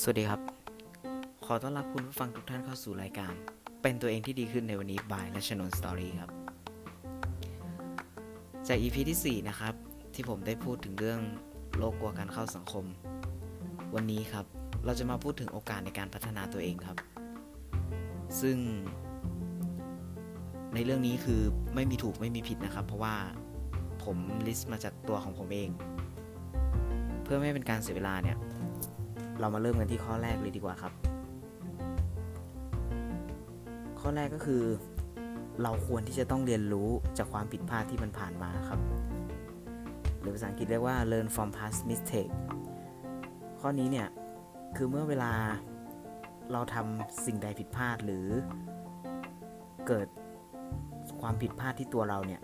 สวัสดีครับ ขอต้อนรับคุณผู้ฟังทุกท่านเข้าสู่รายการ เป็นตัวเองที่ดีขึ้นในวันนี้ by รัชนน Story ครับ จาก EP ที่ 4 นะครับ ที่ผมได้พูดถึงเรื่องโรคกลัวการเข้าสังคม วันนี้ครับ เราจะมาพูดถึงโอกาสในการพัฒนาตัวเองครับ ซึ่ง ในเรื่องนี้คือไม่มีถูกไม่มีผิดนะครับ เพราะว่าผม list มาจากตัวของผมเอง เพื่อไม่ให้เป็นการเสียเวลาเนี่ย เรามาเริ่มกันที่ข้อแรกเลยดีกว่าครับ ข้อแรกก็คือ เราควรที่จะต้องเรียนรู้จากความผิดพลาดที่มันผ่านมาครับ หรือภาษาอังกฤษเรียกว่า learn from past mistake ข้อนี้เนี่ย คือเมื่อเวลาเราทำสิ่งใดผิดพลาดหรือเกิดความผิดพลาดที่ตัวเราเนี่ย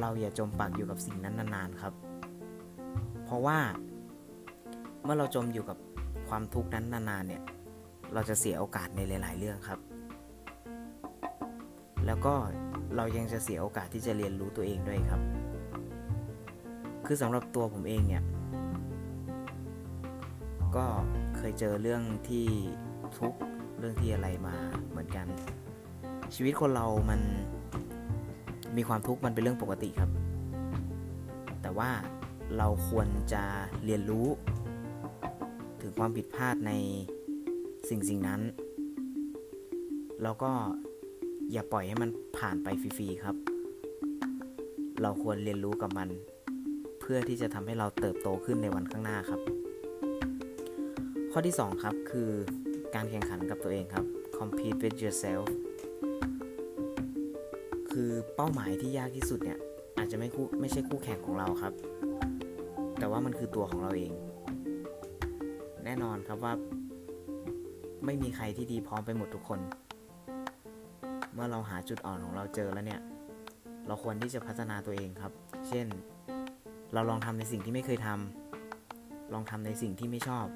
เราอย่าจมปักอยู่กับสิ่งนั้นนานๆครับ เพราะว่า มื่อเราจมอยู่กับความทุกข์นั้นนานๆเนี่ย เราจะเสียโอกาสในหลาย ๆ เรื่องครับ แล้วก็เรายังจะเสียโอกาสที่จะเรียนรู้ตัวเองด้วยครับ คือสำหรับตัวผมเองเนี่ย ก็เคยเจอเรื่องที่ทุกข์เรื่องที่อะไรมาเหมือนกัน ชีวิตคนเรามันมีความทุกข์มันเป็นเรื่องปกติครับ แต่ว่าเราควรจะเรียนรู้ ความผิดพลาดในสิ่งสิ่งนั้น แล้วก็อย่าปล่อยให้มันผ่านไปฟรีๆครับ เราควรเรียนรู้กับมัน เพื่อที่จะทำให้เราเติบโตขึ้นในวันข้างหน้าครับ ข้อที่ 2 ครับคือการแข่งขันกับตัวเองครับ compete with yourself คือเป้าหมายที่ยากที่สุดเนี่ย อาจจะไม่คู่ไม่ใช่คู่แข่งของเราครับ แต่ว่ามันคือตัวของเราเอง แน่นอนครับว่า ไม่มีใครที่ดีพร้อมไปหมดทุกคน เมื่อเราหาจุดอ่อนของเราเจอแล้วเนี่ย เราควรที่จะพัฒนาตัวเองครับ เช่น เราลองทำในสิ่งที่ไม่เคยทำลองทำในสิ่งที่ไม่ชอบ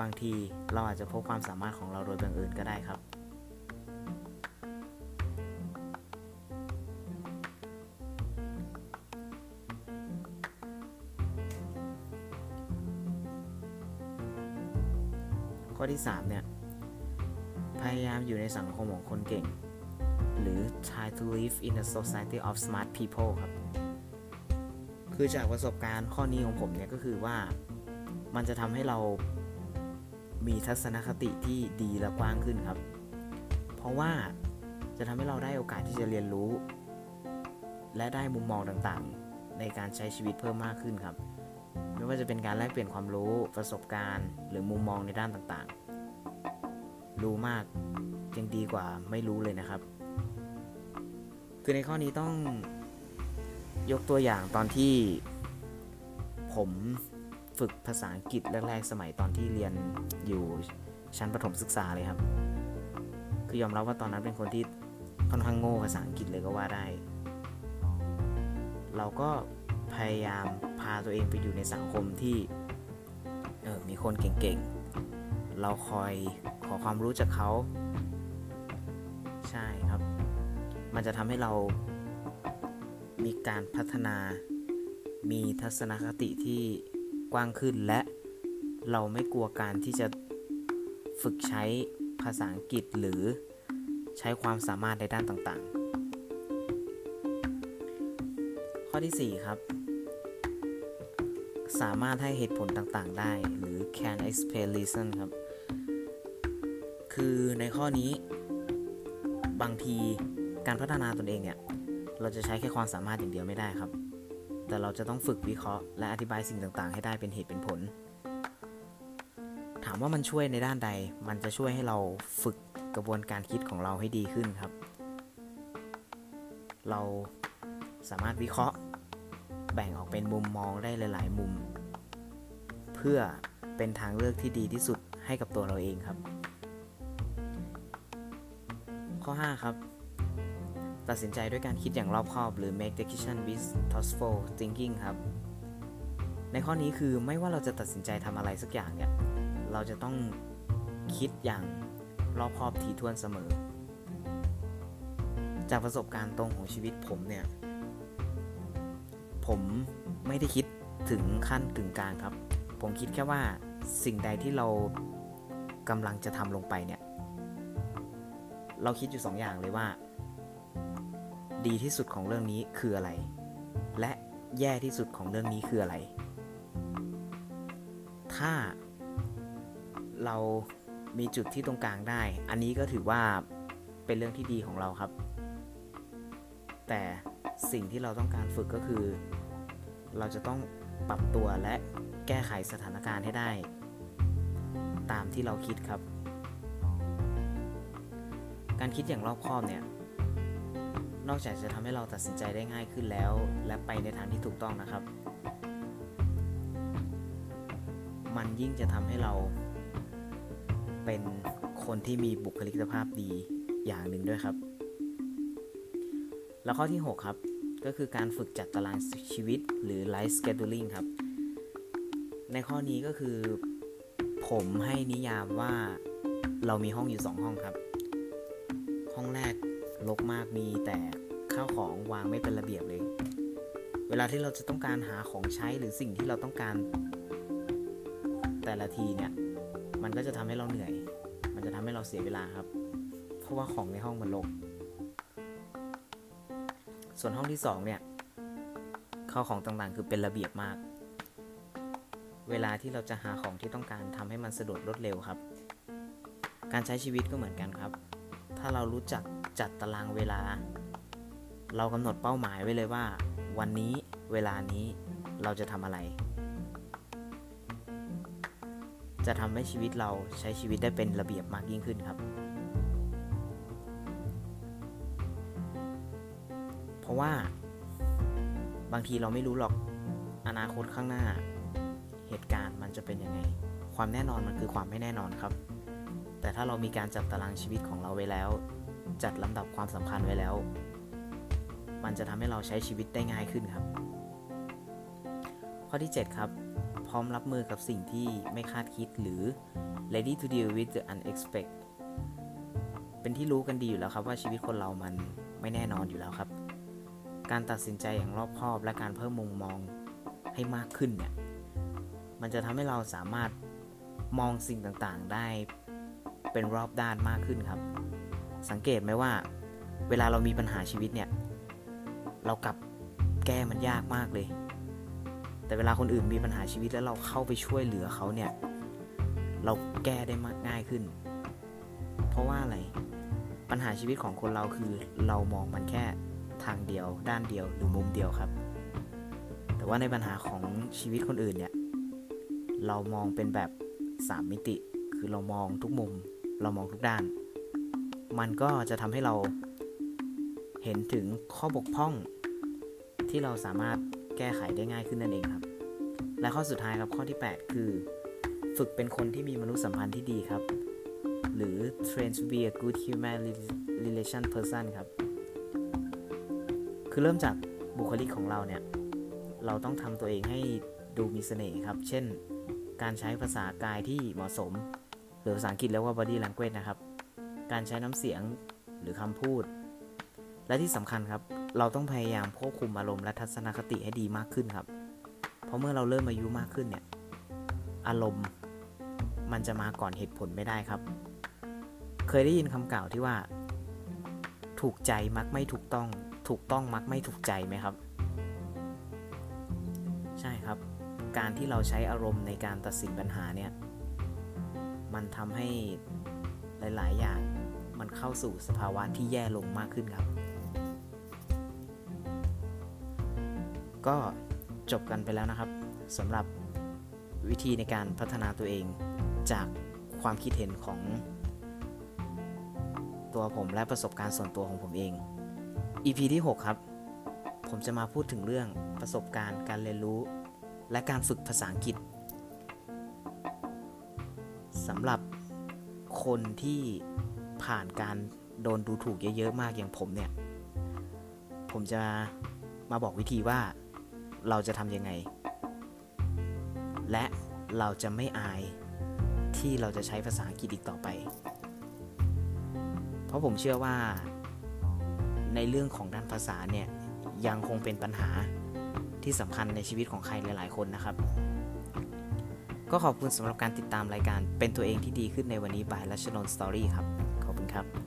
บางทีเราอาจจะพบความสามารถของเราโดยบังเอิญก็ได้ครับ ข้อที่3เนี่ยพยายามอยู่ในสังคมของคนเก่ง หรือ try to live in a society of smart people ครับ คือจากประสบการณ์ข้อนี้ของผมเนี่ยก็คือว่ามันจะทำให้เรามีทัศนคติที่ดีและกว้างขึ้นครับ เพราะว่าจะทำให้เราได้โอกาสที่จะเรียนรู้ และได้มุมมองต่างๆ ในการใช้ชีวิตเพิ่มมากขึ้นครับ ไม่ว่าจะเป็นการแลกเปลี่ยนความรู้ประสบการณ์ หรือมุมมองในด้านต่างๆ รู้มากยังดีกว่าไม่รู้เลยนะครับ คือในข้อนี้ต้องยกตัวอย่างตอนที่ผมฝึกภาษาอังกฤษแรกๆสมัยตอนที่เรียนอยู่ชั้นประถมศึกษาเลยครับ คือยอมรับว่าตอนนั้นเป็นคนที่ค่อนข้างโง่ภาษาอังกฤษเลยก็ว่าได้ เราก็ พยายามพาตัวเองไปอยู่ในสังคมที่เออมีคนเก่งๆ เราคอยขอความรู้จากเขา ใช่ครับ มันจะทำให้เรามีการพัฒนา มีทัศนคติที่กว้างขึ้นและเราไม่กลัวการที่จะฝึกใช้ภาษาอังกฤษหรือใช้ความสามารถในด้านต่างๆ ข้อที่ 4 ครับ สามารถให้เหตุผลต่างๆ ได้ หรือ can explain reason ครับ คือในข้อนี้บางทีการพัฒนาตนเองเนี่ย เราจะใช้แค่ความสามารถอย่างเดียวไม่ได้ครับ แต่เราจะต้องฝึกวิเคราะห์และอธิบายสิ่งต่างๆ ให้ได้เป็นเหตุเป็นผล ถามว่ามันช่วยในด้านใด มันจะช่วยให้เราฝึกกระบวนการคิดของเราให้ดีขึ้นครับ เราสามารถวิเคราะห์ แบ่งออกเป็นมุมมองได้หลาย ๆ มุม เพื่อเป็นทางเลือกที่ดีที่สุดให้กับตัวเราเองครับ ข้อ 5 ครับ ตัดสินใจด้วยการคิดอย่างรอบคอบ หรือ make decision with thoughtful thinking ครับ ในข้อนี้คือไม่ว่าเราจะตัดสินใจทำอะไรสักอย่างเนี่ย เราจะต้องคิดอย่างรอบคอบถี่ถ้วนเสมอ จากประสบการณ์ตรงของชีวิตผมเนี่ย ผมไม่ได้คิดถึงขั้นถึงกลางครับ ผมคิดแค่ว่าสิ่งใดที่เรากำลังจะทำลงไปเนี่ย เราคิดอยู่สองอย่างเลยว่า ดีที่สุดของเรื่องนี้คืออะไร และแย่ที่สุดของเรื่องนี้คืออะไร ถ้าเรามีจุดที่ตรงกลางได้ อันนี้ก็ถือว่าเป็นเรื่องที่ดีของเราครับ แต่สิ่งที่เราต้องการฝึกก็คือ เราจะต้องปรับตัวและแก้ไขสถานการณ์ให้ได้ ตามที่เราคิดครับ การคิดอย่างรอบคอบเนี่ยนอกจากจะทำให้เราตัดสินใจได้ง่ายขึ้นแล้ว และไปในทางที่ถูกต้องนะครับ มันยิ่งจะทำให้เราเป็นคนที่มีบุคลิกภาพดีอย่างหนึ่งด้วยครับ แล้วข้อที่ 6 ครับ ก็คือการฝึกจัดตารางชีวิตหรือ life scheduling ครับ ในข้อนี้ก็คือ ผมให้นิยามว่าเรามีห้องอยู่ 2 ห้องครับ ห้องแรกรกมากมีแต่ข้าวของวางไม่เป็นระเบียบเลย เวลาที่เราจะต้องการหาของใช้หรือสิ่งที่เราต้องการ แต่ละทีเนี่ย มันก็จะทำให้เราเหนื่อย มันจะทำให้เราเสียเวลาครับ เพราะว่าของในห้องมันรก ส่วนห้องที่ 2 เนี่ยข้าวของต่างๆ คือเป็นระเบียบมาก เวลาที่เราจะหาของที่ต้องการทำให้มันสะดวกรวดเร็วครับ การใช้ชีวิตก็เหมือนกันครับ ถ้าเรารู้จักจัดตารางเวลา เรากำหนดเป้าหมายไว้เลยว่า วันนี้เวลานี้เราจะทำอะไร จะทำให้ชีวิตเราใช้ชีวิตได้เป็นระเบียบมากยิ่งขึ้นครับ ราะว่า บางทีเราไม่รู้หรอกอนาคตข้างหน้า เหตุการณ์มันจะเป็นยังไง ความแน่นอนมันคือความไม่แน่นอนครับ แต่ถ้าเรามีการจัดตารางชีวิตของเราไว้แล้ว จัดลำดับความสำคัญไว้แล้ว มันจะทำให้เราใช้ชีวิตได้ง่ายขึ้นครับ ข้อที่ 7 ครับ พร้อมรับมือกับสิ่งที่ไม่คาดคิดหรือ ready to deal with the unexpected เป็นที่รู้กันดีอยู่แล้วครับว่าชีวิตคนเรามันไม่แน่นอนอยู่แล้วครับ การตัดสินใจอย่างรอบคอบ และการเพิ่มมุมมองให้มากขึ้นเนี่ยมันจะทำให้เราสามารถมองสิ่งต่างๆ ได้เป็นรอบด้านมากขึ้นครับ สังเกตไหมว่า เวลาเรามีปัญหาชีวิตเนี่ย เรากลับแก้มันยากมากเลย แต่เวลาคนอื่นมีปัญหาชีวิตแล้วเราเข้าไปช่วยเหลือเขาเนี่ย เราแก้ได้มากง่ายขึ้น เพราะว่าอะไร ปัญหาชีวิตของคนเราคือเรามองมันแค่ ทางเดียว ด้านเดียวหรือมุมเดียวครับ แต่ว่าในปัญหาของชีวิตคนอื่นเนี่ยเรามองเป็นแบบ 3 มิติ คือเรามองทุกมุม เรามองทุกด้าน มันก็จะทำให้เราเห็นถึงข้อบกพร่อง ที่เราสามารถแก้ไขได้ง่ายขึ้นนั่นเองครับ และข้อสุดท้ายครับข้อที่ 8 คือ ฝึกเป็นคนที่มีมนุษยสัมพันธ์ที่ดีครับ หรือ train to be a good human relation person ครับ คือเริ่มจากบุคลิกของเราเนี่ย เราต้องทำตัวเองให้ดูมีเสน่ห์ครับ เช่น การใช้ภาษากายที่เหมาะสม หรือภาษาอังกฤษเรียกว่า body language นะครับ การใช้น้ำเสียงหรือคำพูด และที่สำคัญครับ เราต้องพยายามควบคุมอารมณ์และทัศนคติให้ดีมากขึ้นครับ เพราะเมื่อเราเริ่มอายุมากขึ้นเนี่ย อารมณ์มันจะมาก่อนเหตุผลไม่ได้ครับ เคยได้ยินคำกล่าวที่ว่า ถูกใจมักไม่ถูกต้อง ถูกต้องมักไม่ถูกใจไหมครับ ใช่ครับ การที่เราใช้อารมณ์ในการตัดสินปัญหาเนี่ย มันทำให้หลาย ๆ อย่างมันเข้าสู่สภาวะที่แย่ลงมากขึ้นครับ ก็จบกันไปแล้วนะครับสำหรับวิธีในการพัฒนาตัวเองจากความคิดเห็นของตัวผมและประสบการณ์ส่วนตัวของผมเอง EP ที่ 6 ครับ ผมจะมาพูดถึงเรื่องประสบการณ์การเรียนรู้ และการฝึกภาษาอังกฤษสำหรับคนที่ผ่านการโดนดูถูกเยอะๆมากอย่างผมเนี่ย ผมจะมาบอกวิธีว่าเราจะทำยังไง และเราจะไม่อายที่เราจะใช้ภาษาอังกฤษอีกต่อไป เพราะผมเชื่อว่า ในเรื่องของด้านภาษาเนี่ยยังคงเป็นปัญหาที่สำคัญในชีวิตของใครหลาย ๆ คนนะครับ ก็ขอบคุณสำหรับการติดตามรายการเป็นตัวเองที่ดีขึ้นในวันนี้บายรัชนนสตอรี่ครับ ขอบคุณครับ